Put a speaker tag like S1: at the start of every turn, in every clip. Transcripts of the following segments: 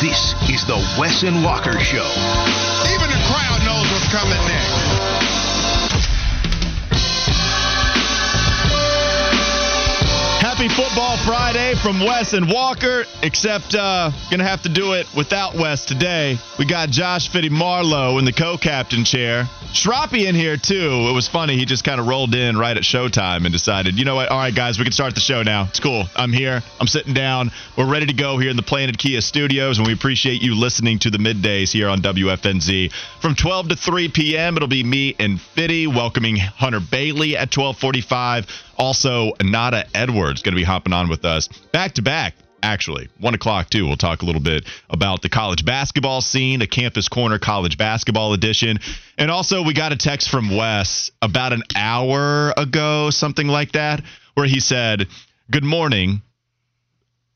S1: This is the Wes and Walker Show.
S2: Even the crowd knows what's coming next.
S3: Football Friday from Wes and Walker, except uh, gonna have to do it without Wes today. We got Josh Fitty Marlowe in the co-captain chair. Shroppy in here too. It was funny. He just kind of rolled in right at showtime and decided, you know what? All right, guys, we can start the show now. It's cool. I'm here. I'm sitting down. We're ready to go here in the Planet Kia studios, and we appreciate you listening to the middays here on WFNZ from 12 to 3 p.m. It'll be me and Fitty welcoming Hunter Bailey at 12:45. Also, Nada Edwards going to be hopping on with us back to back. Actually, one o'clock too. We'll talk a little bit about the college basketball scene, a Campus Corner college basketball edition, and also we got a text from Wes about an hour ago, something like that, where he said, "Good morning.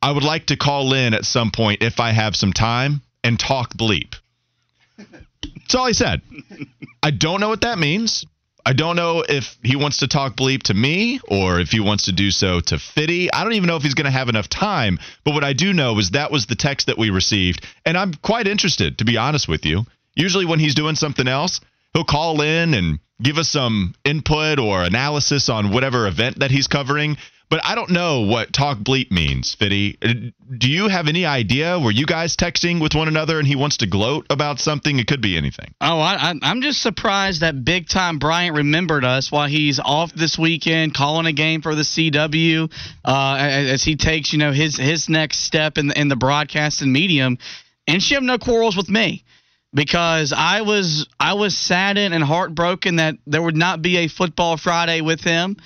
S3: I would like to call in at some point if I have some time and talk bleep." That's all he said. I don't know what that means. I don't know if he wants to talk bleep to me or if he wants to do so to Fitty. I don't even know if he's going to have enough time. But what I do know is that was the text that we received. And I'm quite interested, to be honest with you. Usually, when he's doing something else, he'll call in and give us some input or analysis on whatever event that he's covering. But I don't know what talk bleep means, Fitty. Uh, Do you have any idea? Were you guys texting with one another and he wants to gloat about something? It could be anything.
S4: Oh, I, I'm just surprised that big time Bryant remembered us while he's off this weekend, calling a game for the CW, uh, as as he takes you know his his next step in the, in the broadcasting medium, and she have no quarrels with me because I was I was saddened and heartbroken that there would not be a football Friday with him.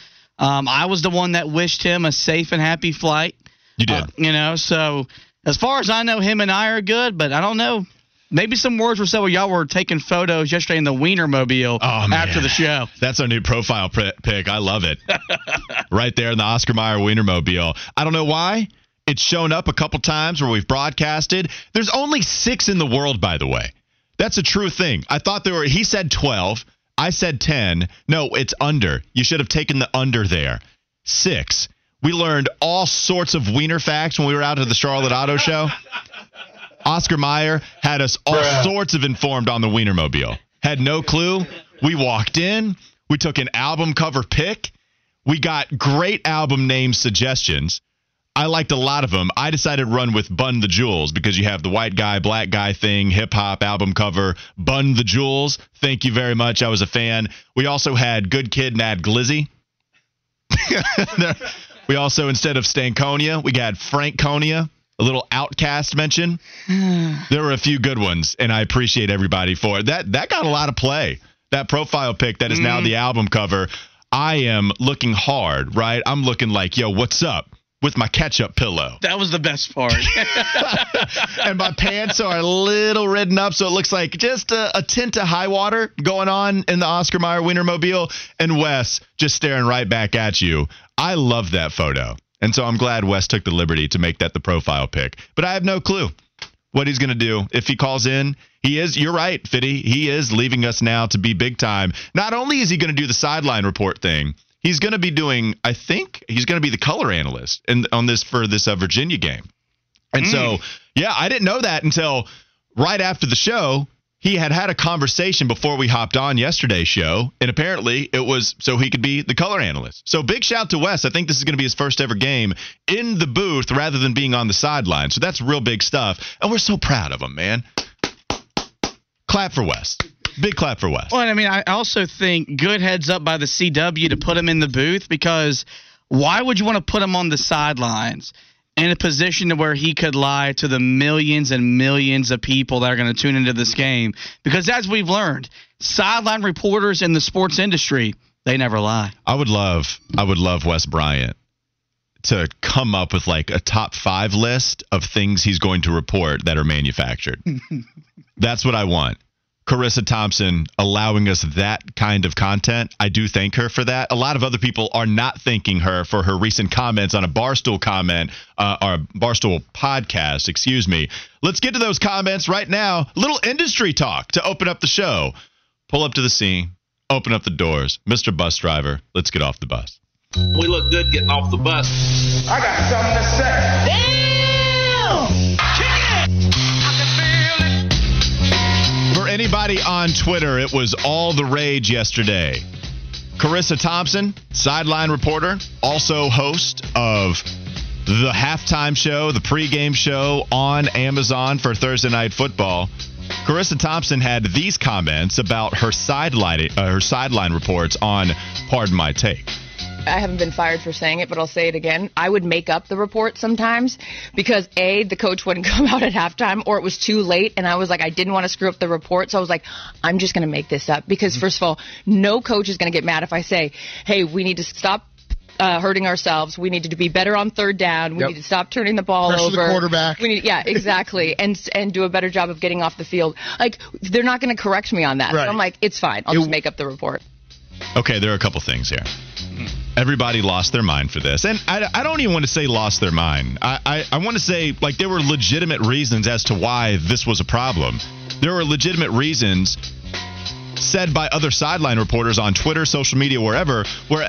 S4: Um, I was the one that wished him a safe and happy flight.
S3: You did.
S4: Uh, you know, so as far as I know, him and I are good, but I don't know. Maybe some words were said where y'all were taking photos yesterday in the Wienermobile
S3: Oh, man.
S4: after the show.
S3: That's our new profile pic. I love it. right there in the Oscar Mayer Wienermobile. I don't know why. It's shown up a couple times where we've broadcasted. There's only six in the world, by the way. That's a true thing. I thought there were, he said 12. I said 10. No, it's under. You should have taken the under there. Six. We learned all sorts of wiener facts when we were out at the Charlotte Auto Show. Oscar Mayer had us all sorts of informed on the Wienermobile. Had no clue. We walked in. We took an album cover pick. We got great album name suggestions. I liked a lot of them. I decided to run with Bun the Jewels because you have the white guy, black guy thing, hip hop album cover, Bun the Jewels. Thank you very much. I was a fan. We also had Good Kid, Nad Glizzy. we also, instead of Stankonia, we got Franconia, a little OutKast mention. there were a few good ones, and I appreciate everybody for it. That that got a lot of play. That profile pic that is now mm. the album cover. I am looking hard, right? I'm looking like, yo, what's up? With my ketchup pillow.
S4: That was the best part.
S3: and my pants are a little ridden up, so it looks like just a, a tint of high water going on in the Oscar Mayer Wienermobile. And Wes just staring right back at you. I love that photo. And so I'm glad Wes took the liberty to make that the profile pic. But I have no clue what he's going to do if he calls in. He is, you're right, Fitty. He is leaving us now to be big time. Not only is he going to do the sideline report thing, he's going to be doing, I think, he's going to be the color analyst in, on this for this uh, Virginia game. And so, yeah, I didn't know that until right after the show. He had had a conversation before we hopped on yesterday's show, and apparently it was so he could be the color analyst. So big shout to Wes. I think this is going to be his first ever game in the booth rather than being on the sideline. So that's real big stuff, and we're so proud of him, man. Clap for Wes. Big clap for Wes.
S4: well, I mean, I also think good heads up by the CW to put him in the booth because why would you want to put him on the sidelines in a position to where he could lie to the millions and millions of people that are going to tune into this game? Because as we've learned, sideline reporters in the sports industry, they never lie.
S3: I would love, I would love Wes Bryant to come up with like a top five list of things he's going to report that are manufactured. That's what I want. Charissa Thompson allowing us that kind of content. I do thank her for that. A lot of other people are not thanking her for her recent comments on a Barstool comment uh, or a Barstool podcast, excuse me. Let's get to those comments right now. Little industry talk to open up the show. Pull up to the scene, open up the doors. Mr. Bus Driver, let's get off the bus.
S5: We look good getting off the bus.
S2: I got something to say.
S3: Anybody on Twitter, it was all the rage yesterday. Charissa Thompson, sideline reporter, also host of the halftime show, the pregame show on Amazon for Thursday Night Football. Charissa Thompson had these comments about her sideline uh, her sideline reports on Pardon My Take.
S6: I haven't been fired for saying it, but I'll say it again. I would make up the report sometimes because A, the coach wouldn't come out at halftime or it was too late and I was like, I didn't want to screw up the report. So I was like, I'm just going to make this up because first of all, no coach is going to get mad if I say, hey, we need to stop uh, hurting ourselves. We need to be better on third down. We
S7: Yep.
S6: need to stop turning the ball
S7: Pressure the quarterback.
S6: We need, yeah, exactly, and and do a better job of getting off the field. Like they're not going to correct me on that. So
S7: Right.
S6: I'm like, it's fine. I'll
S7: It-
S6: just make up the report.
S3: Okay, there are a couple things here. Hmm. Everybody lost their mind for this. And I, I don't even want to say lost their mind. I, I, I want to say, like, there were legitimate reasons as to why this was a problem. There were legitimate reasons said by other sideline reporters on Twitter, social media, wherever, were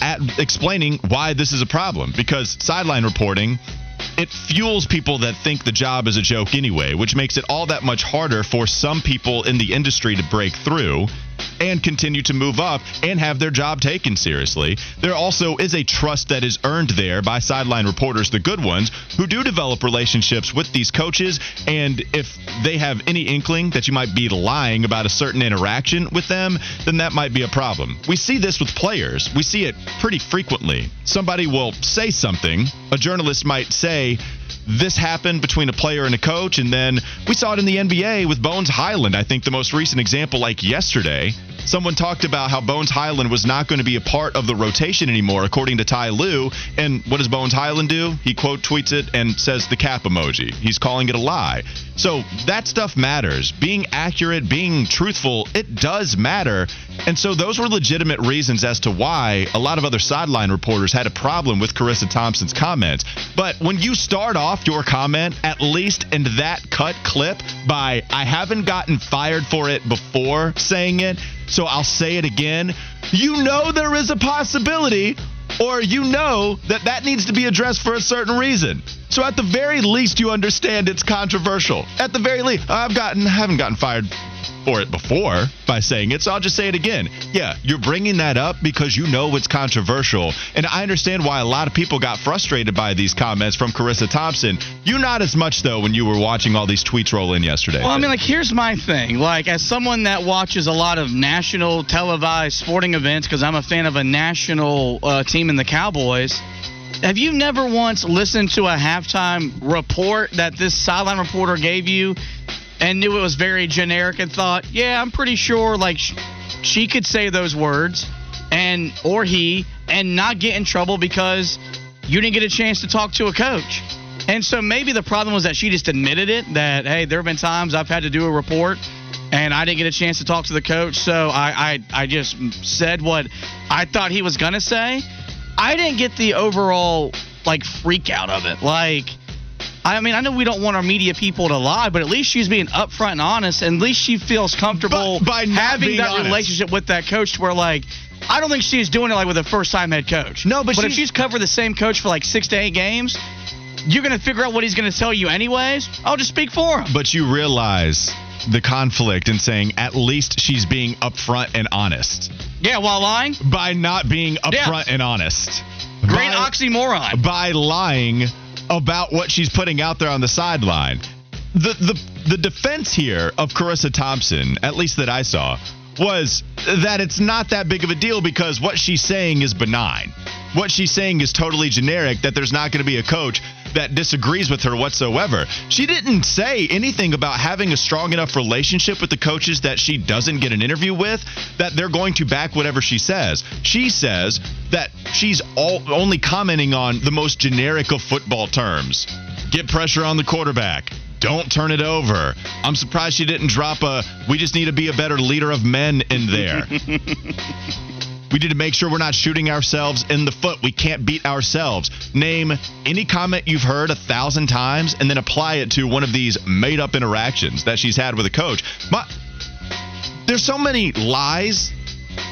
S3: at explaining why this is a problem. Because sideline reporting, it fuels people that think the job is a joke anyway, which makes it all that much harder for some people in the industry to break through and continue to move up and have their job taken seriously. There also is a trust that is earned there by sideline reporters, the good ones, who do develop relationships with these coaches. And if they have any inkling that you might be lying about a certain interaction with them, then that might be a problem. We see this with players, we see it pretty frequently. Somebody will say something, a journalist might say, this happened between a player and a coach, and then we saw it in the NBA with Bones Hyland. I think the most recent example, like yesterday, someone talked about how Bones Hyland was not going to be a part of the rotation anymore, according to Ty Lue. And what does Bones Hyland do? He quote tweets it and says the cap emoji. He's calling it a lie. So that stuff matters. Being accurate, being truthful, it does matter. And so those were legitimate reasons as to why a lot of other sideline reporters had a problem with Charissa Thompson's comments. But when you start off your comment, at least in that cut clip, by I haven't gotten fired for it before saying it, so I'll say it again, you know there is a possibility or you know that that needs to be addressed for a certain reason. So at the very least, you understand it's controversial. At the very least, I've gotten haven't gotten fired for it before by saying it, so I'll just say it again. Yeah, you're bringing that up because you know it's controversial, and I understand why a lot of people got frustrated by these comments from Charissa Thompson. You not as much though when you were watching all these tweets roll in yesterday.
S4: Well, I mean, like, here's my thing. Like, as someone that watches a lot of national televised sporting events, because I'm a fan of a national uh, team in the Cowboys, have you never once listened to a halftime report that this sideline reporter gave you and knew it was very generic and thought, yeah, I'm pretty sure, like, sh- she could say those words and or he and not get in trouble because you didn't get a chance to talk to a coach. And so maybe the problem was that she just admitted it that hey, there have been times I've had to do a report and I didn't get a chance to talk to the coach, so I I, I just said what I thought he was gonna say. I didn't get the overall like freak out of it. Like I mean, I know we don't want our media people to lie, but at least she's being upfront and honest, and at least she feels comfortable
S3: But by
S4: having that
S3: honest.
S4: relationship with that coach to where like I don't think she's doing it like with a first time head coach.
S3: No, but
S4: but if
S3: she's-
S4: she's covered the same coach for like six to eight games, you're gonna figure out what he's gonna tell you anyways. I'll just speak for him.
S3: but you realize the conflict in saying at least she's being upfront and honest
S4: Yeah, while lying,
S3: by not being upfront and honest.
S4: great
S3: By-
S4: oxymoron.
S3: by lying about what she's putting out there on the sideline. The the the defense here of Charissa Thompson, at least that I saw, was that it's not that big of a deal because what she's saying is benign. What she's saying is totally generic, that there's not going to be a coach that disagrees with her whatsoever. She didn't say anything about having a strong enough relationship with the coaches that she doesn't get an interview with, that they're going to back whatever she says. She says that she's all, only commenting on the most generic of football terms. Get pressure on the quarterback. Don't turn it over. I'm surprised she didn't drop a we just need to be a better leader of men in there. we need to make sure we're not shooting ourselves in the foot. We can't beat ourselves. Name any comment you've heard a thousand times and then apply it to one of these made up interactions that she's had with a coach. My, there's so many lies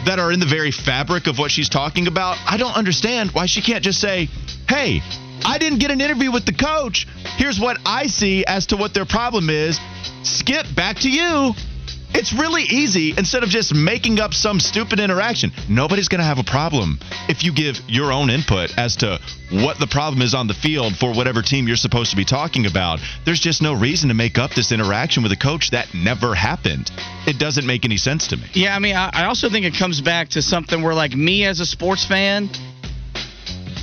S3: that are in the very fabric of what she's talking about. I don't understand why she can't just say, hey, I didn't get an interview with the coach. Here's what I see as to what their problem is. Skip, back to you. It's really easy instead of just making up some stupid interaction. Nobody's going to have a problem if you give your own input as to what the problem is on the field for whatever team you're supposed to be talking about. There's just no reason to make up this interaction with a coach that never happened. It doesn't make any sense to me.
S4: Yeah, I mean, I also think it comes back to something where, like, me as a sports fan,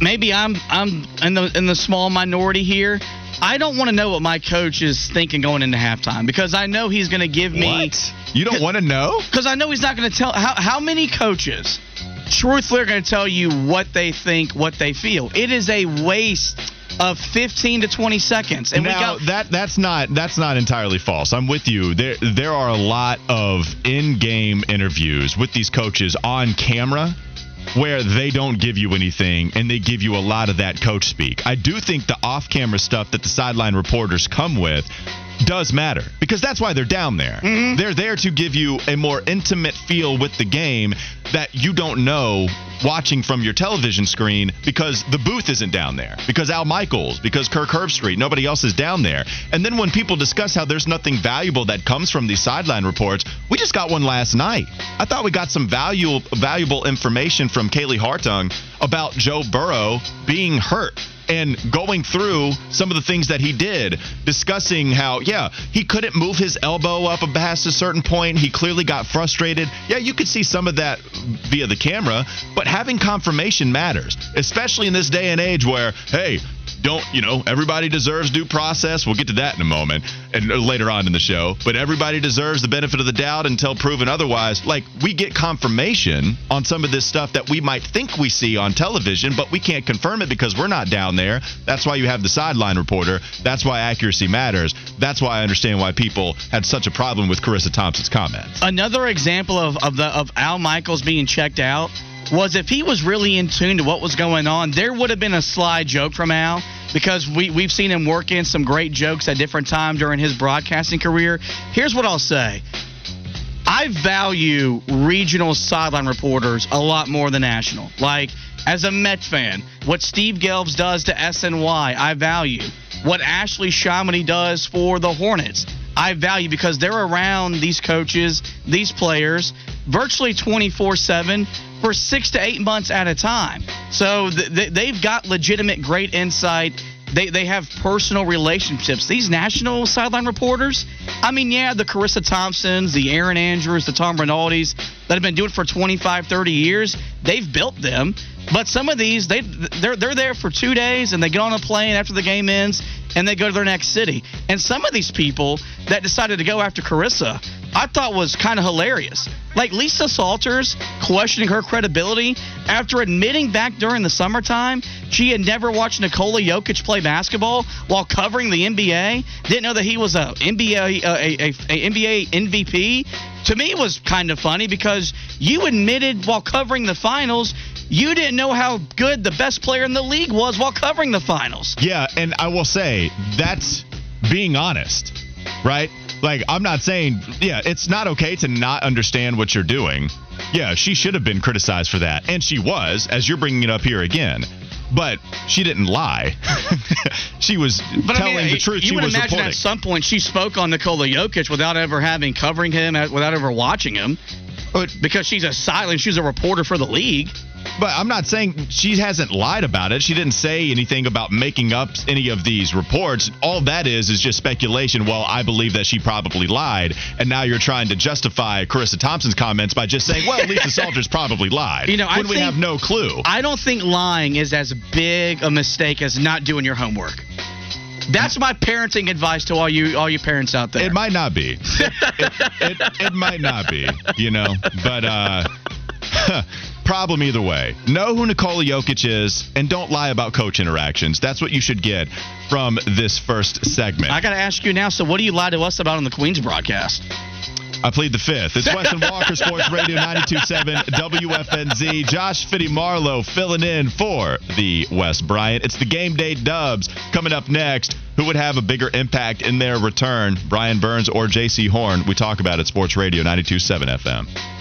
S4: maybe I'm I'm in the in the small minority here. I don't want to know what my coach is thinking going into halftime because I know he's going to give me
S3: What? You don't want to know?
S4: because I know he's not going to tell how how many coaches truthfully are going to tell you what they think, what they feel. It is a waste of 15 to 20 seconds. And
S3: now
S4: got
S3: that that's not that's not entirely false. I'm with you. There there are a lot of in-game interviews with these coaches on camera where they don't give you anything and they give you a lot of that coach speak. I do think the off-camera stuff that the sideline reporters come with does matter because that's why they're down there. Mm-hmm. They're there to give you a more intimate feel with the game that you don't know watching from your television screen because the booth isn't down there, because Al Michaels, because Kirk Herbstreit, nobody else is down there. And then when people discuss how there's nothing valuable that comes from these sideline reports, we just got one last night. I thought we got some value, valuable information from Kaylee Hartung about Joe Burrow being hurt and going through some of the things that he did, discussing how, yeah, he couldn't move his elbow up past a certain point. He clearly got frustrated. Yeah, you could see some of that via the camera, but having confirmation matters, especially in this day and age where, hey, don't you know everybody deserves due process. We'll get to that in a moment and later on in the show. But everybody deserves the benefit of the doubt until proven otherwise. Like we get confirmation on some of this stuff that we might think we see on television but we can't confirm it because we're not down there. That's why you have the sideline reporter. That's why accuracy matters. That's why i understand why people had such a problem with charissa thompson's comments.
S4: Another example of, of the of Al Michaels being checked out was if he was really in tune to what was going on, there would have been a sly joke from Al because we we've seen him work in some great jokes at different times during his broadcasting career. Here's what I'll say. I value regional sideline reporters a lot more than national. Like, as a Mets fan, what Steve Gelbs does to SNY, I value. What Ashley ShahAhmadi does for the Hornets, I value because they're around these coaches, these players, virtually 24 7 for six to eight months at a time. So th- th- they've got legitimate great insight. They, they have personal relationships. These national sideline reporters, I mean, yeah, the Charissa Thompsons, the Erin Andrews, the Tom Rinaldis that have been doing it for 25, 30 years, they've built them. But some of these, they they're they're there for two days and they get on a plane after the game ends and they go to their next city. And some of these people that decided to go after Charissa, I thought was kind of hilarious. Like Lisa Salters questioning her credibility after admitting back during the summertime she had never watched Nikola Jokic play basketball while covering the NBA. Didn't know that he was a NBA a, a, a NBA MVP. To me, was kind of funny because you admitted while covering the finals you didn't know how good the best player in the league was while covering the finals.
S3: Yeah, and I will say that's being honest, right? Like I'm not saying, yeah, it's not okay to not understand what you're doing. Yeah, she should have been criticized for that, and she was, as you're bringing it up here again. But she didn't lie. she was
S4: But
S3: telling
S4: I mean,
S3: the truth.
S4: You
S3: she
S4: would
S3: was
S4: imagine
S3: reporting.
S4: at some point she spoke on Nikola Jokic without ever having covering him, without ever watching him,
S3: But-
S4: because she's a silent, she's a reporter for the league.
S3: But I'm not saying she hasn't lied about it. She didn't say anything about making up any of these reports. All that is is just speculation. Well, I believe that she probably lied, and now you're trying to justify Charissa Thompson's comments by just saying, "Well, Lisa Salters probably lied."
S4: You know, I
S3: when we
S4: think-
S3: have no clue.
S4: I don't think lying is as big a mistake as not doing your homework. That's my parenting advice to all you all you parents out there.
S3: It might not be. It, it, it, it might not be, you know. But uh problem either way. Know who Nikola Jokic is and don't lie about coach interactions. That's what you should get from this first segment.
S4: I got to ask you now. So, what do you lie to us about on the Queens broadcast?
S3: I plead the fifth. It's Weston Walker Sports Radio 92.7 WFNZ. Josh Fitty Marlowe filling in for the Wes Bryant. It's the game day dubs coming up next. Who would have a bigger impact in their return, Brian Burns or Jaycee Horn? We talk about it. Sports Radio 92.7 FM.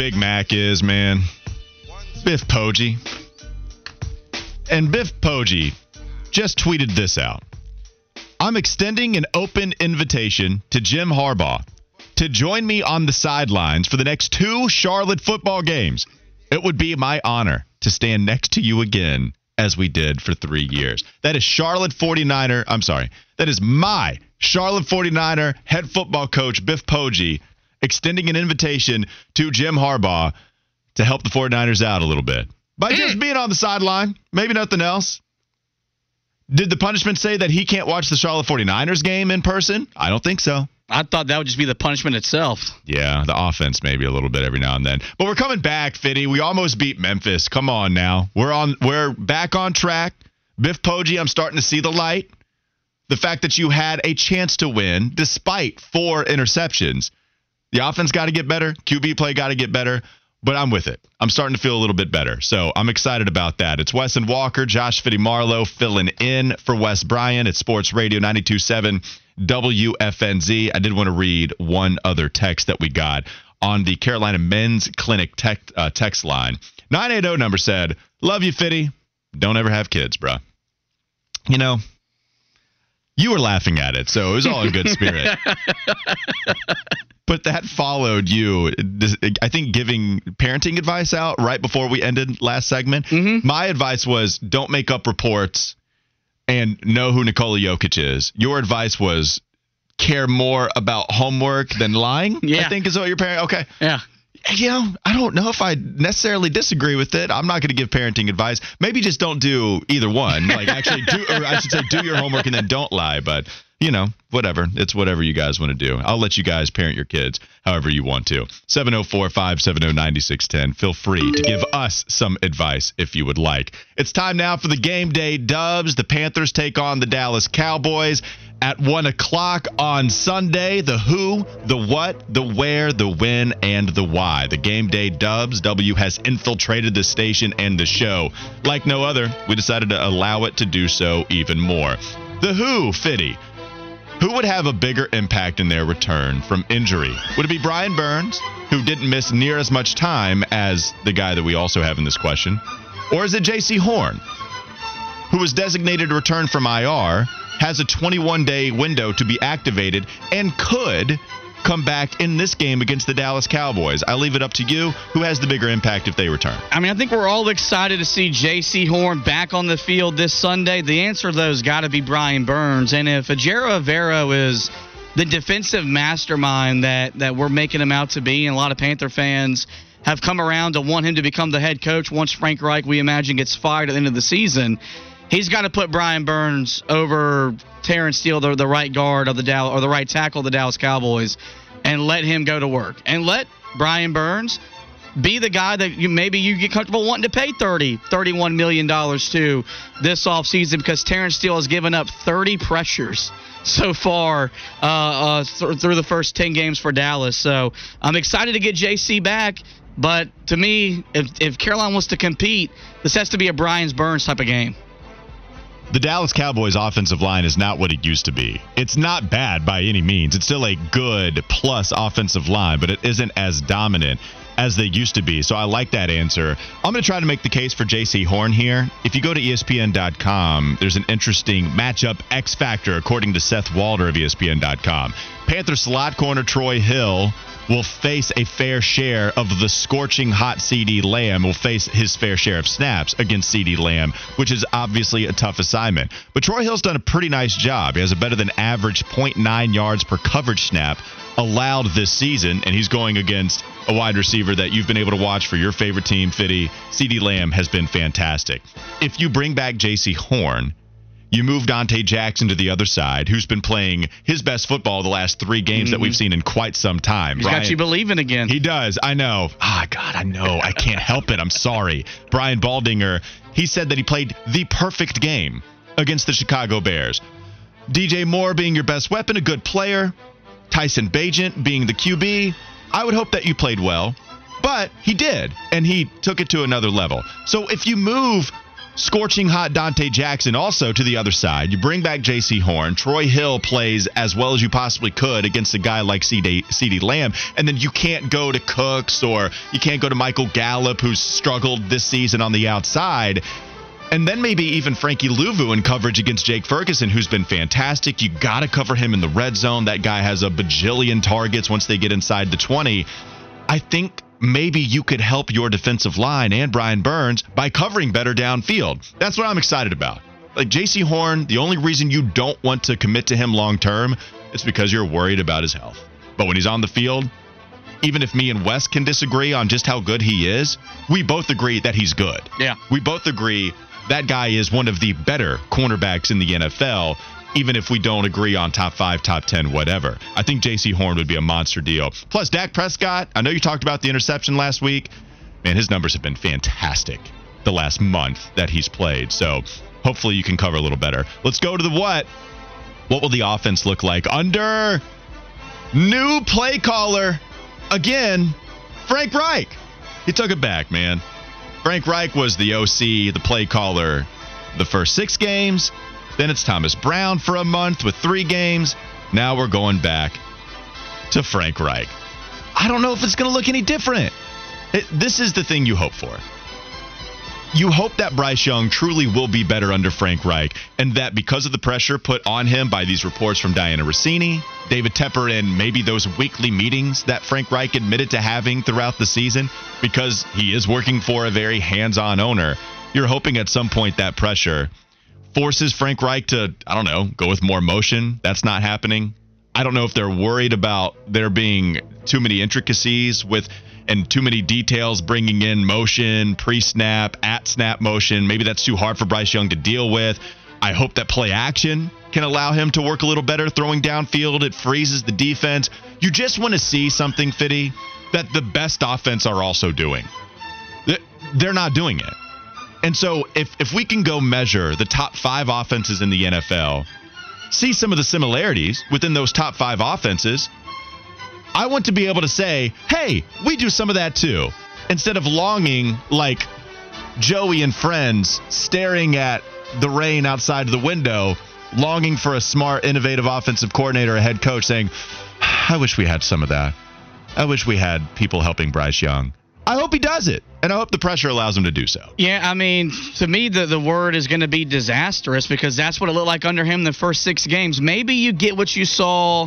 S3: Big Mac is, man? Biff Poggi. And Biff Poggi just tweeted this out. I'm extending an open invitation to Jim Harbaugh to join me on the sidelines for the next two Charlotte football games. It would be my honor to stand next to you again as we did for three years. That is Charlotte 49er. I'm sorry. That is my Charlotte 49er head football coach, Biff Poggi, extending an invitation to Jim Harbaugh to help the 49ers out a little bit by hmm. just being on the sideline, maybe nothing else. Did the punishment say that he can't watch the Charlotte 49ers game in person? I don't think so.
S4: I thought that would just be the punishment itself.
S3: Yeah, the offense maybe a little bit every now and then. But we're coming back, Fitty. We almost beat Memphis. Come on now. We're on we're back on track. Biff Poggi, I'm starting to see the light. The fact that you had a chance to win despite four interceptions. The offense got to get better. QB play got to get better. But I'm with it. I'm starting to feel a little bit better. So I'm excited about that. It's Wesson Walker, Josh Fitty Marlowe filling in for Wes Bryan at Sports Radio 927 WFNZ. I did want to read one other text that we got on the Carolina Men's Clinic tech, uh, text line. 980 number said, Love you, Fitty. Don't ever have kids, bruh. You know, you were laughing at it, so it was all in good spirit. but that followed you, I think, giving parenting advice out right before we ended last segment. Mm-hmm. My advice was don't make up reports and know who Nikola Jokic is. Your advice was care more about homework than lying. I think is what your parent. Okay,
S4: Yeah.
S3: You know, I don't know if I necessarily disagree with it. I'm not going to give parenting advice. Maybe just don't do either one. Like actually do, or I should say, do your homework and then don't lie. But you know, whatever. It's whatever you guys want to do. I'll let you guys parent your kids however you want to. 704-570-9610. Feel free to give us some advice if you would like. It's time now for the game day dubs. The Panthers take on the Dallas Cowboys at 1 o'clock on Sunday. The who, the what, the where, the when, and the why. The game day dubs. W has infiltrated the station and the show. Like no other, we decided to allow it to do so even more. The who, Fitty. Who would have a bigger impact in their return from injury? Would it be Brian Burns, who didn't miss near as much time as the guy that we also have in this question? Or is it Jaycee Horn, who was designated to return from IR, has a 21 day window to be activated, and could come back in this game against the Dallas Cowboys? I leave it up to you. Who has the bigger impact if they return?
S4: I mean, I think we're all excited to see Jaycee Horn back on the field this Sunday. The answer, though, has got to be Brian Burns. And if Ejiro Evero is the defensive mastermind that that we're making him out to be, and a lot of Panther fans have come around to want him to become the head coach once Frank Reich, we imagine, gets fired at the end of the season. He's got to put Brian Burns over Terence Steele, the, the right guard of the Dallas, or the right tackle of the Dallas Cowboys, and let him go to work. And let Brian Burns be the guy that you maybe you get comfortable wanting to pay 30 31 million dollars to this offseason because Terence Steele has given up 30 pressures so far uh, uh, th- through the first 10 games for Dallas. So I'm excited to get Jaycee back. But to me, if, if Carolina wants to compete, this has to be a Brian's Burns type of game.
S3: The Dallas Cowboys offensive line is not what it used to be. It's not bad by any means. It's still a good plus offensive line, but it isn't as dominant as they used to be. So I like that answer. I'm going to try to make the case for J.C. Horn here. If you go to ESPN.com, there's an interesting matchup X factor according to Seth Walder of ESPN.com. Panther slot corner Troy Hill will face a fair share of the scorching hot CeeDee Lamb, will face his fair share of snaps against CeeDee Lamb, which is obviously a tough assignment. But Troy Hill's done a pretty nice job. He has a better than average 0.9 yards per coverage snap allowed this season, and he's going against a wide receiver that you've been able to watch for your favorite team, Fitty. CeeDee Lamb has been fantastic. If you bring back Jaycee Horn, you move Donte Jackson to the other side, who's been playing his best football the last three games mm-hmm. that we've seen in quite some time.
S4: He's Brian, got you believing again.
S3: He does. I know. Ah, God, I know. I can't help it. I'm sorry. Brian Baldinger, he said that he played the perfect game against the Chicago Bears. DJ Moore being your best weapon, a good player. Tyson Bagent being the QB. I would hope that you played well, but he did, and he took it to another level. So if you move scorching hot Donte Jackson also to the other side. You bring back Jaycee Horn. Troy Hill plays as well as you possibly could against a guy like CeeDee Lamb. And then you can't go to Cooks or you can't go to Michael Gallup, who's struggled this season on the outside. And then maybe even Frankie Luvu in coverage against Jake Ferguson, who's been fantastic. You got to cover him in the red zone. That guy has a bajillion targets once they get inside the 20. I think maybe you could help your defensive line and Brian Burns by covering better downfield. That's what I'm excited about. Like Jaycee Horn, the only reason you don't want to commit to him long term is because you're worried about his health. But when he's on the field, even if me and Wes can disagree on just how good he is, we both agree that he's good.
S4: Yeah.
S3: We both agree that guy is one of the better cornerbacks in the NFL even if we don't agree on top five, top 10, whatever. I think Jaycee Horn would be a monster deal. Plus, Dak Prescott, I know you talked about the interception last week. Man, his numbers have been fantastic the last month that he's played. So hopefully you can cover a little better. Let's go to the what. What will the offense look like under new play caller again, Frank Reich? He took it back, man. Frank Reich was the OC, the play caller, the first six games. Then it's Thomas Brown for a month with three games. Now we're going back to Frank Reich. I don't know if it's going to look any different. It, this is the thing you hope for. You hope that Bryce Young truly will be better under Frank Reich, and that because of the pressure put on him by these reports from Dianna Russini, David Tepper, and maybe those weekly meetings that Frank Reich admitted to having throughout the season, because he is working for a very hands on owner, you're hoping at some point that pressure forces Frank Reich to, I don't know, go with more motion. That's not happening. I don't know if they're worried about there being too many intricacies with and too many details bringing in motion, pre snap, at snap motion. Maybe that's too hard for Bryce Young to deal with. I hope that play action can allow him to work a little better throwing downfield. It freezes the defense. You just want to see something, Fitty, that the best offense are also doing. They're not doing it. And so if if we can go measure the top 5 offenses in the NFL, see some of the similarities within those top 5 offenses, I want to be able to say, "Hey, we do some of that too." Instead of longing like Joey and friends staring at the rain outside the window, longing for a smart, innovative offensive coordinator, a head coach saying, "I wish we had some of that. I wish we had people helping Bryce Young." I hope he does it, and I hope the pressure allows him to do so.
S4: Yeah, I mean, to me, the, the word is going to be disastrous because that's what it looked like under him the first six games. Maybe you get what you saw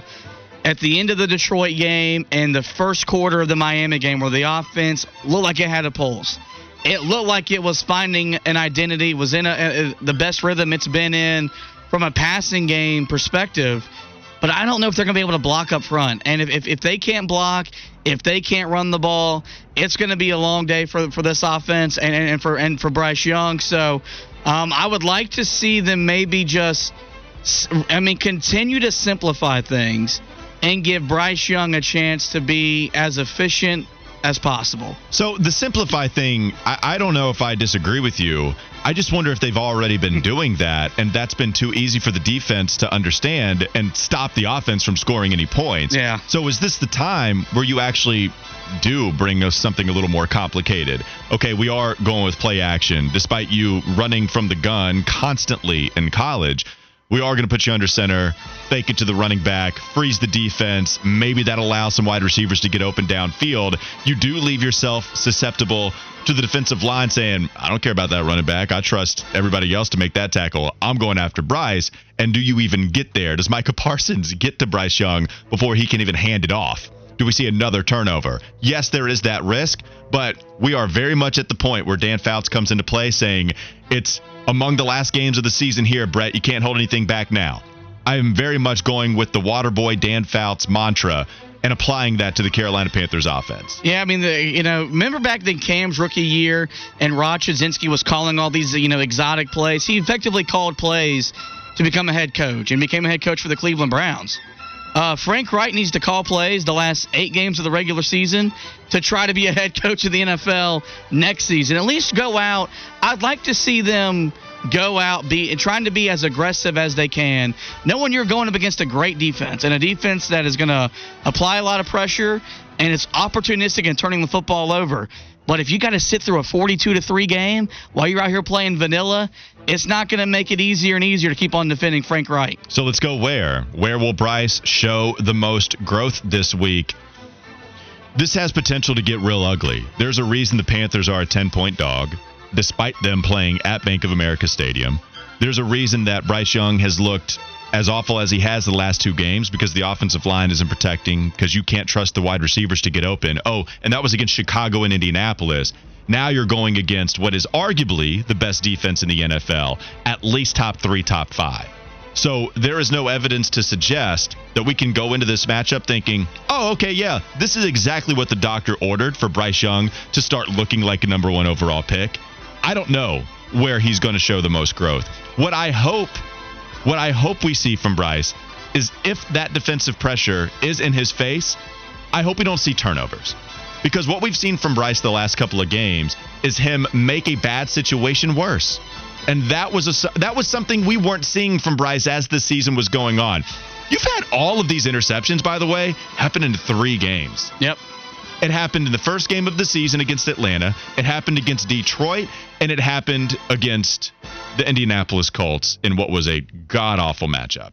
S4: at the end of the Detroit game and the first quarter of the Miami game where the offense looked like it had a pulse. It looked like it was finding an identity, was in a, a, the best rhythm it's been in from a passing game perspective. but I don't know if they're going to be able to block up front. And if, if, if they can't block, if they can't run the ball, it's going to be a long day for for this offense and, and, and for and for Bryce Young. So um, I would like to see them maybe just, I mean, continue to simplify things and give Bryce Young a chance to be as efficient as possible.
S3: So the simplify thing, I, I, don't know if I disagree with you. I just wonder if they've already been doing that, and that's been too easy for the defense to understand and stop the offense from scoring any points.
S4: Yeah.
S3: So is this the time where you actually do bring us something a little more complicated? Okay, we are going with play action, despite you running from the gun constantly in college we are going to put you under center, fake it to the running back, freeze the defense. Maybe that allows some wide receivers to get open downfield. You do leave yourself susceptible to the defensive line saying, I don't care about that running back. I trust everybody else to make that tackle. I'm going after Bryce. And do you even get there? Does Micah Parsons get to Bryce Young before he can even hand it off? Do we see another turnover? Yes, there is that risk, but we are very much at the point where Dan Fouts comes into play saying it's among the last games of the season here, Brett. You can't hold anything back now. I am very much going with the Waterboy Dan Fouts mantra and applying that to the Carolina Panthers offense.
S4: Yeah, I mean, the, you know, remember back then Cam's rookie year and Rod was calling all these, you know, exotic plays. He effectively called plays to become a head coach and became a head coach for the Cleveland Browns. Uh, Frank Reich needs to call plays the last eight games of the regular season to try to be a head coach of the NFL next season. At least go out. I'd like to see them go out be trying to be as aggressive as they can knowing you're going up against a great defense and a defense that is going to apply a lot of pressure and it's opportunistic in turning the football over but if you got to sit through a 42 to 3 game while you're out here playing vanilla, it's not going to make it easier and easier to keep on defending Frank Reich.
S3: So let's go where? Where will Bryce show the most growth this week? This has potential to get real ugly. There's a reason the Panthers are a 10 point dog, despite them playing at Bank of America Stadium. There's a reason that Bryce Young has looked as awful as he has the last two games because the offensive line isn't protecting because you can't trust the wide receivers to get open. Oh, and that was against Chicago and Indianapolis. Now you're going against what is arguably the best defense in the NFL, at least top three, top five. So there is no evidence to suggest that we can go into this matchup thinking, oh, okay, yeah, this is exactly what the doctor ordered for Bryce Young to start looking like a number one overall pick. I don't know where he's going to show the most growth. What I hope what I hope we see from Bryce is if that defensive pressure is in his face, I hope we don't see turnovers. Because what we've seen from Bryce the last couple of games is him make a bad situation worse. And that was a that was something we weren't seeing from Bryce as the season was going on. You've had all of these interceptions, by the way, happen in three games.
S4: Yep.
S3: It happened in the first game of the season against Atlanta. It happened against Detroit, and it happened against the Indianapolis Colts in what was a god awful matchup.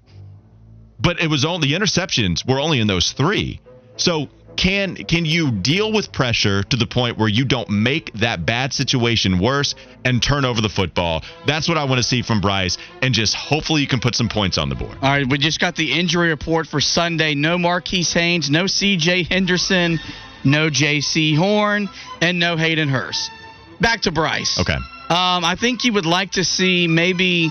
S3: But it was only the interceptions were only in those three. So can can you deal with pressure to the point where you don't make that bad situation worse and turn over the football? That's what I want to see from Bryce, and just hopefully you can put some points on the board.
S4: All right, we just got the injury report for Sunday. No Marquis Haynes, no C.J. Henderson, no Jaycee Horn, and no Hayden Hurst. Back to Bryce.
S3: Okay.
S4: Um, I think you would like to see maybe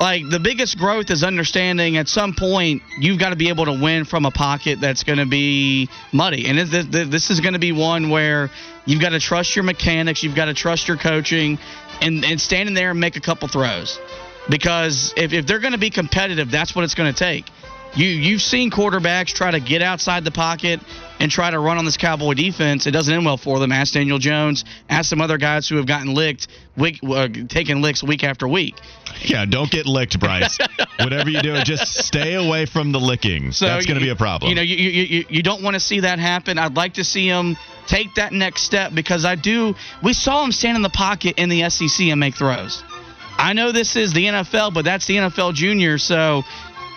S4: like the biggest growth is understanding at some point you've got to be able to win from a pocket that's going to be muddy and this, this is going to be one where you've got to trust your mechanics you've got to trust your coaching and, and standing there and make a couple throws because if, if they're going to be competitive that's what it's going to take you you've seen quarterbacks try to get outside the pocket and try to run on this Cowboy defense. It doesn't end well for them. Ask Daniel Jones. Ask some other guys who have gotten licked, week, uh, taking licks week after week.
S3: Yeah, don't get licked, Bryce. Whatever you do, just stay away from the licking. So That's going to be a problem.
S4: You know, you, you, you, you don't want to see that happen. I'd like to see him take that next step because I do. We saw him stand in the pocket in the SEC and make throws. I know this is the NFL, but that's the NFL junior. So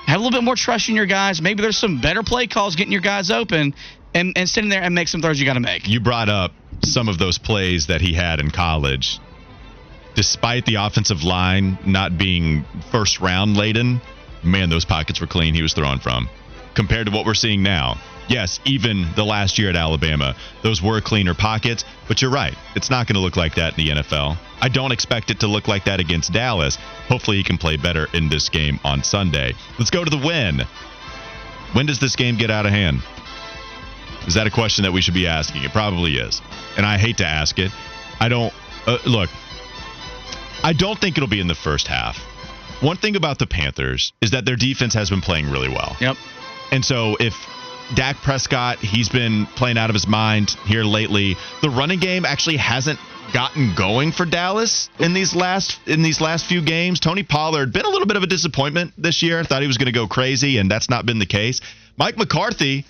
S4: have a little bit more trust in your guys. Maybe there's some better play calls getting your guys open and, and sitting there and make some throws you got to make.
S3: You brought up some of those plays that he had in college. Despite the offensive line not being first round laden, man, those pockets were clean he was throwing from compared to what we're seeing now. Yes, even the last year at Alabama, those were cleaner pockets, but you're right. It's not going to look like that in the NFL. I don't expect it to look like that against Dallas. Hopefully, he can play better in this game on Sunday. Let's go to the win. When does this game get out of hand? Is that a question that we should be asking? It probably is. And I hate to ask it. I don't uh, look. I don't think it'll be in the first half. One thing about the Panthers is that their defense has been playing really well.
S4: Yep.
S3: And so if Dak Prescott, he's been playing out of his mind here lately. The running game actually hasn't gotten going for Dallas in these last in these last few games. Tony Pollard been a little bit of a disappointment this year. Thought he was going to go crazy, and that's not been the case. Mike McCarthy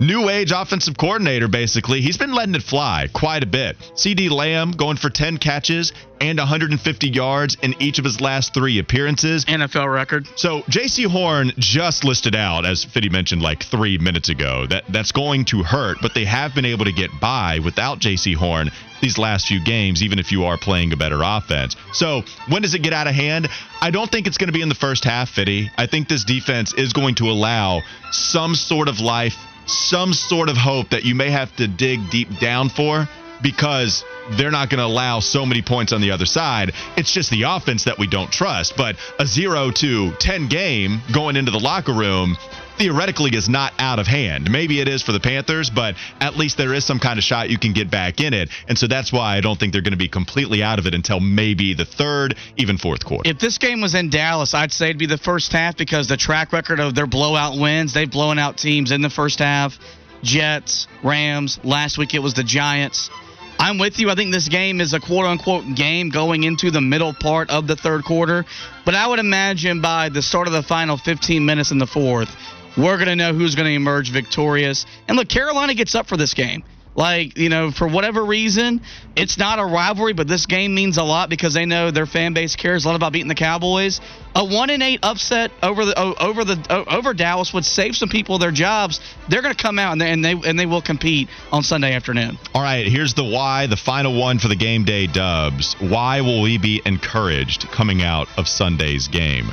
S3: new age offensive coordinator, basically. He's been letting it fly quite a bit. CeeDee Lamb going for 10 catches and 150 yards in each of his last three appearances.
S4: NFL record.
S3: So Jaycee Horn just listed out, as Fitty mentioned like three minutes ago, that that's going to hurt, but they have been able to get by without Jaycee Horn these last few games, even if you are playing a better offense. So when does it get out of hand? I don't think it's going to be in the first half, Fitty. I think this defense is going to allow some sort of life some sort of hope that you may have to dig deep down for because they're not going to allow so many points on the other side. It's just the offense that we don't trust. But a 0 to 10 game going into the locker room theoretically is not out of hand. Maybe it is for the Panthers, but at least there is some kind of shot you can get back in it. And so that's why I don't think they're going to be completely out of it until maybe the third, even fourth quarter.
S4: If this game was in Dallas, I'd say it'd be the first half because the track record of their blowout wins, they've blown out teams in the first half. Jets, Rams, last week it was the Giants. I'm with you. I think this game is a quote unquote game going into the middle part of the third quarter. But I would imagine by the start of the final 15 minutes in the fourth, we're going to know who's going to emerge victorious. And look, Carolina gets up for this game. Like, you know, for whatever reason, it's not a rivalry, but this game means a lot because they know their fan base cares a lot about beating the Cowboys. A 1 and 8 upset over the over the over Dallas would save some people their jobs. They're going to come out and they, and they and they will compete on Sunday afternoon.
S3: All right, here's the why, the final one for the game day dubs. Why will we be encouraged coming out of Sunday's game?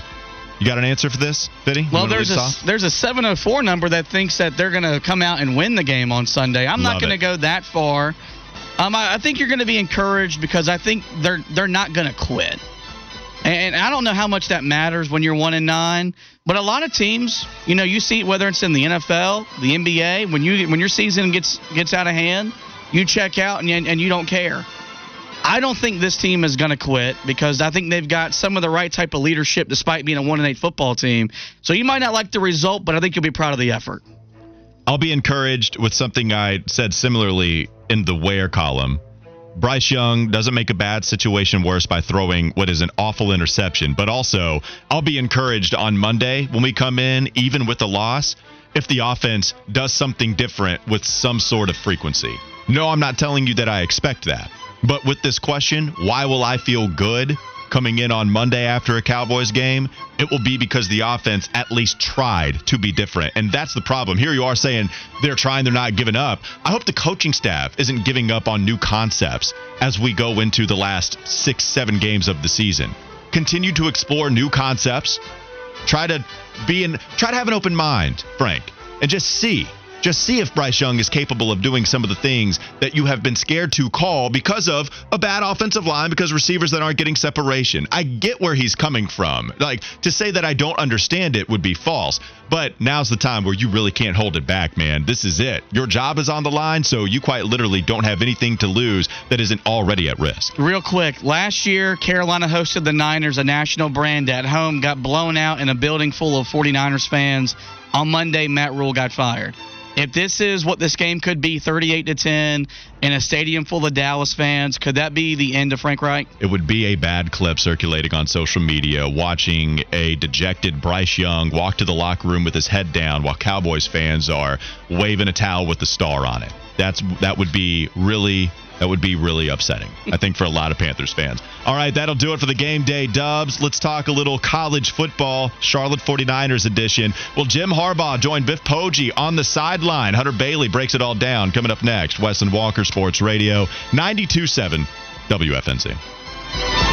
S3: You got an answer for this, Fitty?
S4: Well, there's a there's a 704 number that thinks that they're going to come out and win the game on Sunday. I'm
S3: Love
S4: not going to go that far. Um, I, I think you're going to be encouraged because I think they're they're not going to quit. And I don't know how much that matters when you're one and nine, but a lot of teams, you know, you see whether it's in the NFL, the NBA, when you when your season gets gets out of hand, you check out and you, and you don't care. I don't think this team is going to quit because I think they've got some of the right type of leadership despite being a 1 and 8 football team. So you might not like the result, but I think you'll be proud of the effort.
S3: I'll be encouraged with something I said similarly in the where column. Bryce Young doesn't make a bad situation worse by throwing what is an awful interception, but also I'll be encouraged on Monday when we come in, even with the loss, if the offense does something different with some sort of frequency. No, I'm not telling you that I expect that. But with this question, why will I feel good coming in on Monday after a Cowboys game? It will be because the offense at least tried to be different. And that's the problem. Here you are saying they're trying, they're not giving up. I hope the coaching staff isn't giving up on new concepts as we go into the last six, seven games of the season. Continue to explore new concepts. Try to be in, try to have an open mind, Frank, and just see just see if Bryce Young is capable of doing some of the things that you have been scared to call because of a bad offensive line, because receivers that aren't getting separation. I get where he's coming from. Like, to say that I don't understand it would be false. But now's the time where you really can't hold it back, man. This is it. Your job is on the line, so you quite literally don't have anything to lose that isn't already at risk.
S4: Real quick, last year, Carolina hosted the Niners, a national brand at home, got blown out in a building full of 49ers fans. On Monday, Matt Rhule got fired. If this is what this game could be, 38 to 10, in a stadium full of Dallas fans, could that be the end of Frank Reich?
S3: It would be a bad clip circulating on social media watching a dejected Bryce Young walk to the locker room with his head down while Cowboys fans are waving a towel with the star on it. That's that would be really that would be really upsetting. I think for a lot of Panthers fans. All right, that'll do it for the game day dubs. Let's talk a little college football, Charlotte 49ers edition. Will Jim Harbaugh join Biff Poggi on the sideline. Hunter Bailey breaks it all down. Coming up next, Wes and Walker Sports Radio 92.7 WFNZ.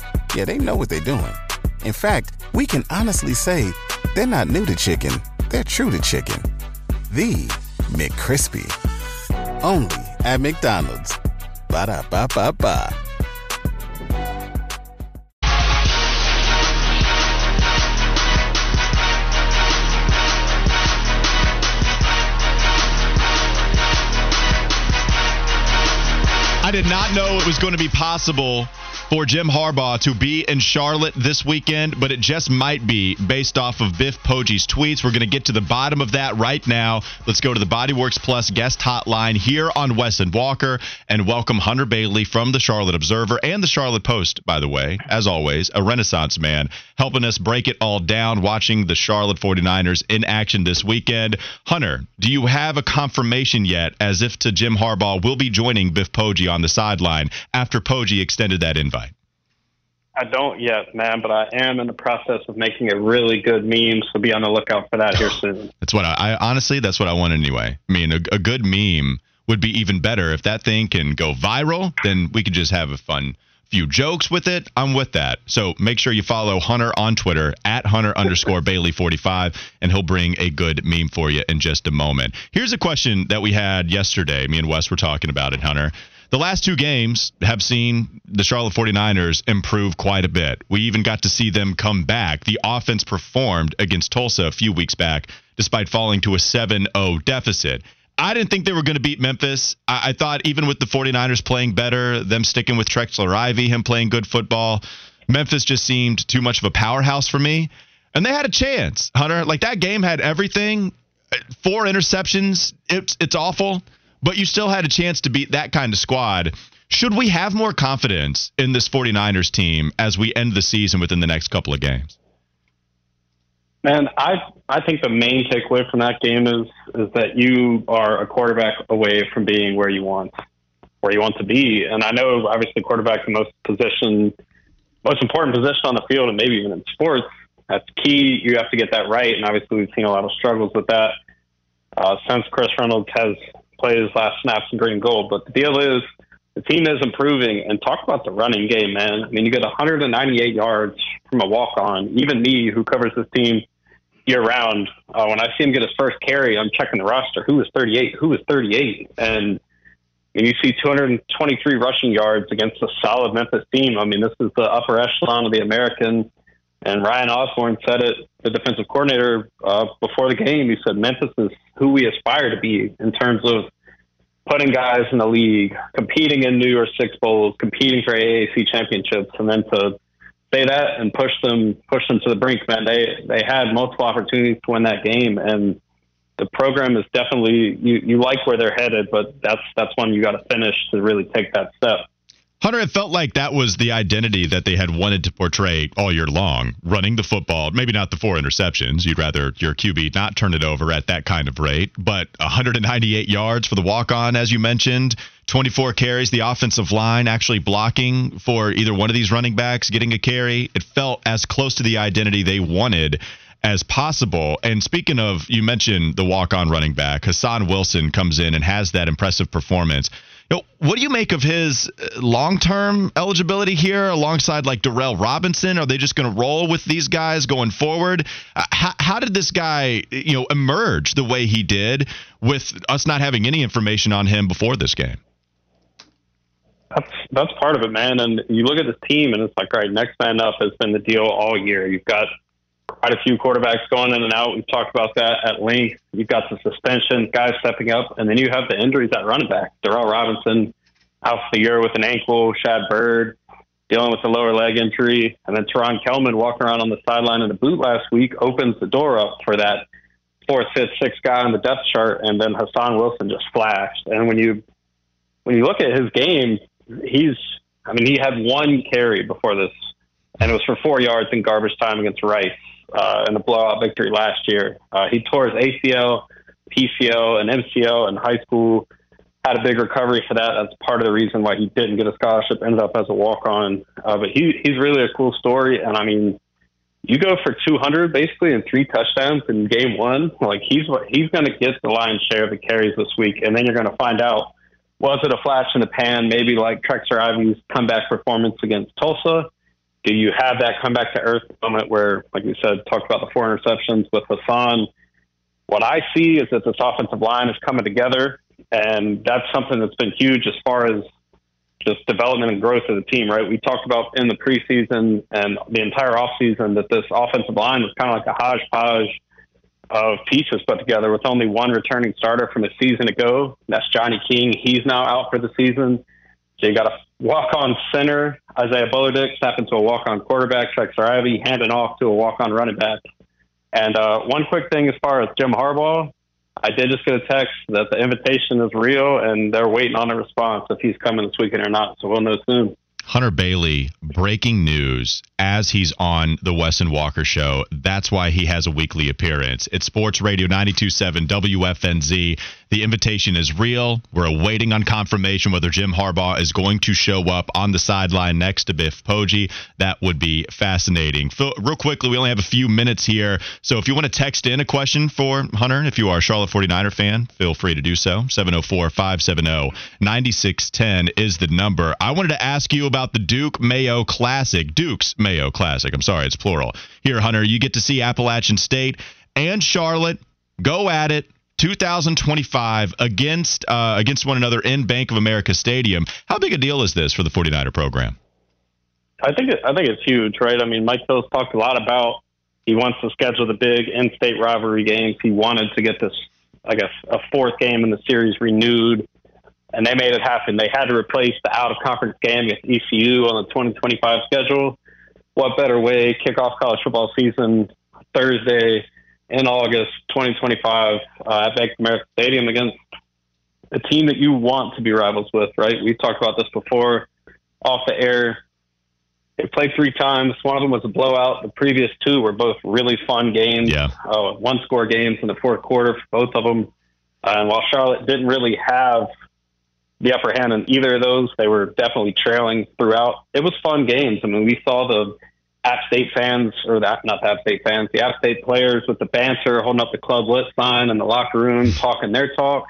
S7: Yeah, they know what they're doing. In fact, we can honestly say they're not new to chicken, they're true to chicken. The McCrispy. Only at McDonald's. Ba da ba ba ba.
S3: I did not know it was going to be possible for Jim Harbaugh to be in Charlotte this weekend, but it just might be based off of Biff Poggi's tweets. We're going to get to the bottom of that right now. Let's go to the Bodyworks Plus guest hotline here on Wes and Walker and welcome Hunter Bailey from the Charlotte Observer and the Charlotte Post, by the way, as always, a renaissance man, helping us break it all down, watching the Charlotte 49ers in action this weekend. Hunter, do you have a confirmation yet as if to Jim Harbaugh will be joining Biff Poggi on the sideline after Poggi extended that invite?
S8: I don't yet, man, but I am in the process of making a really good meme, so be on the lookout for that here soon.
S3: That's what I, I honestly, that's what I want anyway. I mean, a, a good meme would be even better if that thing can go viral. Then we could just have a fun few jokes with it. I'm with that. So make sure you follow Hunter on Twitter at Hunter underscore Bailey 45, and he'll bring a good meme for you in just a moment. Here's a question that we had yesterday. Me and Wes were talking about it, Hunter. The last two games have seen the Charlotte 49ers improve quite a bit. We even got to see them come back. The offense performed against Tulsa a few weeks back, despite falling to a 7 0 deficit. I didn't think they were going to beat Memphis. I-, I, thought even with the 49ers playing better, them sticking with Trexler Ivy, him playing good football, Memphis just seemed too much of a powerhouse for me. And they had a chance, Hunter. Like that game had everything. Four interceptions. It's it's awful but you still had a chance to beat that kind of squad. Should we have more confidence in this 49ers team as we end the season within the next couple of games?
S8: Man, I I think the main takeaway from that game is is that you are a quarterback away from being where you want where you want to be. And I know obviously quarterback the most position most important position on the field and maybe even in sports. That's key. You have to get that right. And obviously we've seen a lot of struggles with that. Uh, since Chris Reynolds has play his last snaps in green gold. But the deal is, the team is improving. And talk about the running game, man. I mean, you get 198 yards from a walk on. Even me, who covers this team year round, uh, when I see him get his first carry, I'm checking the roster. Who is 38? Who is 38? And and you see 223 rushing yards against a solid Memphis team. I mean, this is the upper echelon of the American. And Ryan Osborne said it, the defensive coordinator, uh, before the game. He said Memphis is who we aspire to be in terms of putting guys in the league, competing in New Year's Six Bowls, competing for AAC championships, and then to say that and push them push them to the brink, man. They they had multiple opportunities to win that game, and the program is definitely you you like where they're headed, but that's that's one you got to finish to really take that step.
S3: Hunter, it felt like that was the identity that they had wanted to portray all year long, running the football. Maybe not the four interceptions. You'd rather your QB not turn it over at that kind of rate, but 198 yards for the walk on, as you mentioned, 24 carries, the offensive line actually blocking for either one of these running backs, getting a carry. It felt as close to the identity they wanted as possible. And speaking of, you mentioned the walk on running back, Hahsaun Wilson comes in and has that impressive performance. What do you make of his uh, long-term eligibility here, alongside like Darrell Robinson? Are they just going to roll with these guys going forward? Uh, how, how did this guy, you know, emerge the way he did with us not having any information on him before this game?
S8: That's that's part of it, man. And you look at this team, and it's like, right, next man up has been the deal all year. You've got quite a few quarterbacks going in and out. We've talked about that at length. You've got the suspension, guys stepping up, and then you have the injuries at running back. Darrell Robinson out for the year with an ankle. Shad Byrd dealing with a lower leg injury, and then Teron Kelman walking around on the sideline in a boot last week opens the door up for that fourth, fifth, sixth guy on the depth chart, and then Hahsaun Wilson just flashed. And when you when you look at his game, he's I mean he had one carry before this, and it was for four yards in garbage time against Rice uh, in the blowout victory last year. Uh, he tore his ACL, PCL, and MCL in high school. Had a big recovery for that. That's part of the reason why he didn't get a scholarship. Ended up as a walk on. Uh, but he he's really a cool story. And I mean, you go for 200 basically and three touchdowns in game one. Like he's he's going to get the lion's share of the carries this week, and then you're going to find out was it a flash in the pan, maybe like Trexler Ivy's comeback performance against Tulsa. Do you have that come back to earth moment where, like you said, talked about the four interceptions with Hahsaun? What I see is that this offensive line is coming together, and that's something that's been huge as far as just development and growth of the team, right? We talked about in the preseason and the entire offseason that this offensive line was kind of like a hodgepodge of pieces put together with only one returning starter from a season ago. That's Johnny King. He's now out for the season. So you got a walk on center, Isaiah Bolodick, snap into a walk on quarterback, Trexler Ivy, handing off to a walk on running back. And uh, one quick thing as far as Jim Harbaugh, I did just get a text that the invitation is real and they're waiting on a response if he's coming this weekend or not. So we'll know soon.
S3: Hunter Bailey, breaking news as he's on the Wes and Walker show. That's why he has a weekly appearance. It's Sports Radio 927 WFNZ. The invitation is real. We're awaiting on confirmation whether Jim Harbaugh is going to show up on the sideline next to Biff Poggi. That would be fascinating. Real quickly, we only have a few minutes here. So if you want to text in a question for Hunter, if you are a Charlotte 49er fan, feel free to do so. 704 570 9610 is the number. I wanted to ask you about the Duke Mayo Classic. Duke's Mayo Classic. I'm sorry, it's plural. Here, Hunter, you get to see Appalachian State and Charlotte go at it 2025 against uh, against one another in Bank of America Stadium. How big a deal is this for the 49er program?
S8: I think it, I think it's huge, right? I mean, Mike Phillips talked a lot about he wants to schedule the big in-state rivalry games. He wanted to get this, I guess, a fourth game in the series renewed, and they made it happen. They had to replace the out-of-conference game against ECU on the 2025 schedule. What better way kick off college football season Thursday? In August 2025 uh, at Bank of America Stadium against a team that you want to be rivals with, right? We've talked about this before off the air. They played three times. One of them was a blowout. The previous two were both really fun games.
S3: Yeah.
S8: Uh, one score games in the fourth quarter for both of them. Uh, and while Charlotte didn't really have the upper hand in either of those, they were definitely trailing throughout. It was fun games. I mean, we saw the App State fans, or that not the App State fans, the App State players with the banter, holding up the club list sign in the locker room, talking their talk.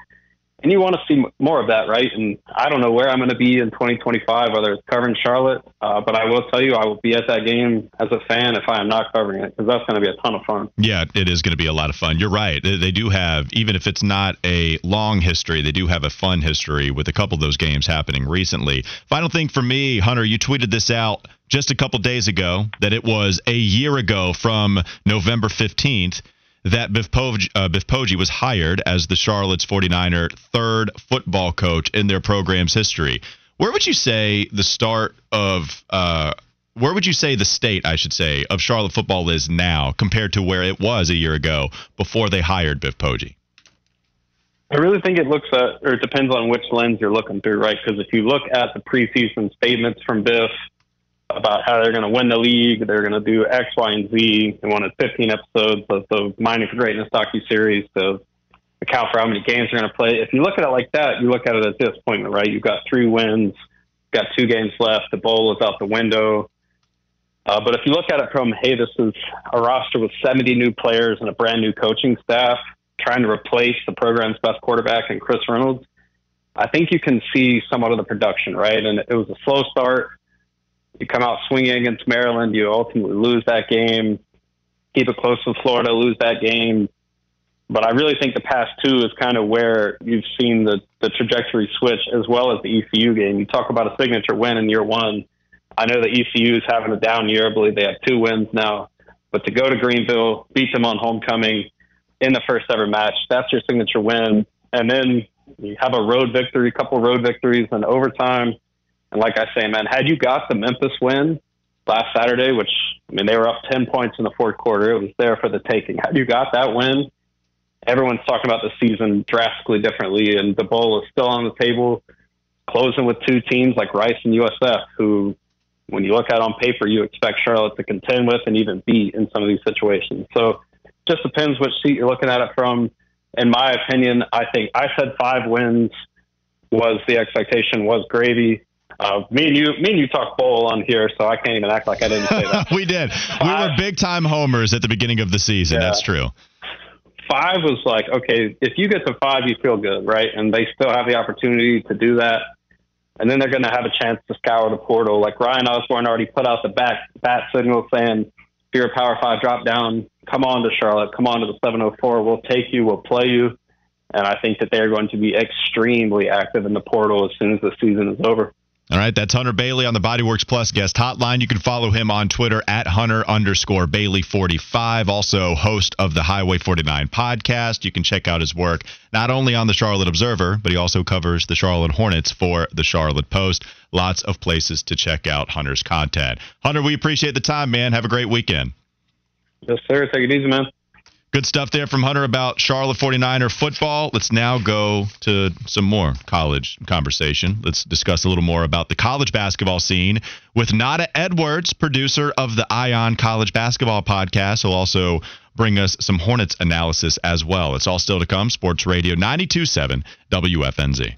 S8: And you want to see more of that, right? And I don't know where I'm going to be in 2025, whether it's covering Charlotte, uh, but I will tell you, I will be at that game as a fan if I am not covering it, because that's going to be a ton of fun.
S3: Yeah, it is going to be a lot of fun. You're right. They do have, even if it's not a long history, they do have a fun history with a couple of those games happening recently. Final thing for me, Hunter, you tweeted this out just a couple days ago that it was a year ago from November 15th that Biff Poggi, uh, Poggi was hired as the Charlotte's 49er third football coach in their program's history. Where would you say the start of uh, where would you say the state, I should say, of Charlotte football is now compared to where it was a year ago before they hired Biff Poggi?
S8: I really think it looks at, or it depends on which lens you're looking through, right? Because if you look at the preseason statements from Biff about how they're going to win the league. They're going to do X, Y, and Z. They wanted 15 episodes of the Mining for Greatness docu series to account for how many games they're going to play. If you look at it like that, you look at it as disappointment, right? You've got three wins, got two games left. The bowl is out the window. Uh, but if you look at it from, hey, this is a roster with 70 new players and a brand new coaching staff trying to replace the program's best quarterback and Chris Reynolds, I think you can see somewhat of the production, right? And it was a slow start you come out swinging against Maryland, you ultimately lose that game. Keep it close with Florida, lose that game. But I really think the past two is kind of where you've seen the, the trajectory switch, as well as the ECU game. You talk about a signature win in year one. I know the ECU is having a down year. I believe they have two wins now. But to go to Greenville, beat them on homecoming in the first ever match, that's your signature win. And then you have a road victory, a couple road victories in overtime. And like I say, man, had you got the Memphis win last Saturday, which I mean they were up ten points in the fourth quarter, it was there for the taking. Had you got that win, everyone's talking about the season drastically differently, and the bowl is still on the table, closing with two teams like Rice and USF, who, when you look at on paper, you expect Charlotte to contend with and even beat in some of these situations. So, just depends which seat you're looking at it from. In my opinion, I think I said five wins was the expectation was gravy. Uh, me and you, me and you talk bowl on here, so I can't even act like I didn't say that.
S3: we did. We were big time homers at the beginning of the season.
S8: Yeah.
S3: That's true.
S8: five was like, okay, if you get to five, you feel good, right? And they still have the opportunity to do that. And then they're going to have a chance to scour the portal. Like Ryan Osborne already put out the back bat signal saying, if you're a Power Five drop down, come on to Charlotte, come on to the 704. We'll take you, we'll play you. And I think that they're going to be extremely active in the portal as soon as the season is over.
S3: All right, that's Hunter Bailey on the Bodyworks Plus guest hotline. You can follow him on Twitter at Hunter underscore Bailey 45. Also, host of the Highway 49 podcast. You can check out his work not only on the Charlotte Observer, but he also covers the Charlotte Hornets for the Charlotte Post. Lots of places to check out Hunter's content. Hunter, we appreciate the time, man. Have a great weekend.
S8: Yes, sir. Take it easy, man.
S3: Good stuff there from Hunter about Charlotte 49er football. Let's now go to some more college conversation. Let's discuss a little more about the college basketball scene with Nada Edwards, producer of the Ion College Basketball Podcast. He'll also bring us some Hornets analysis as well. It's all still to come. Sports Radio 927 WFNZ.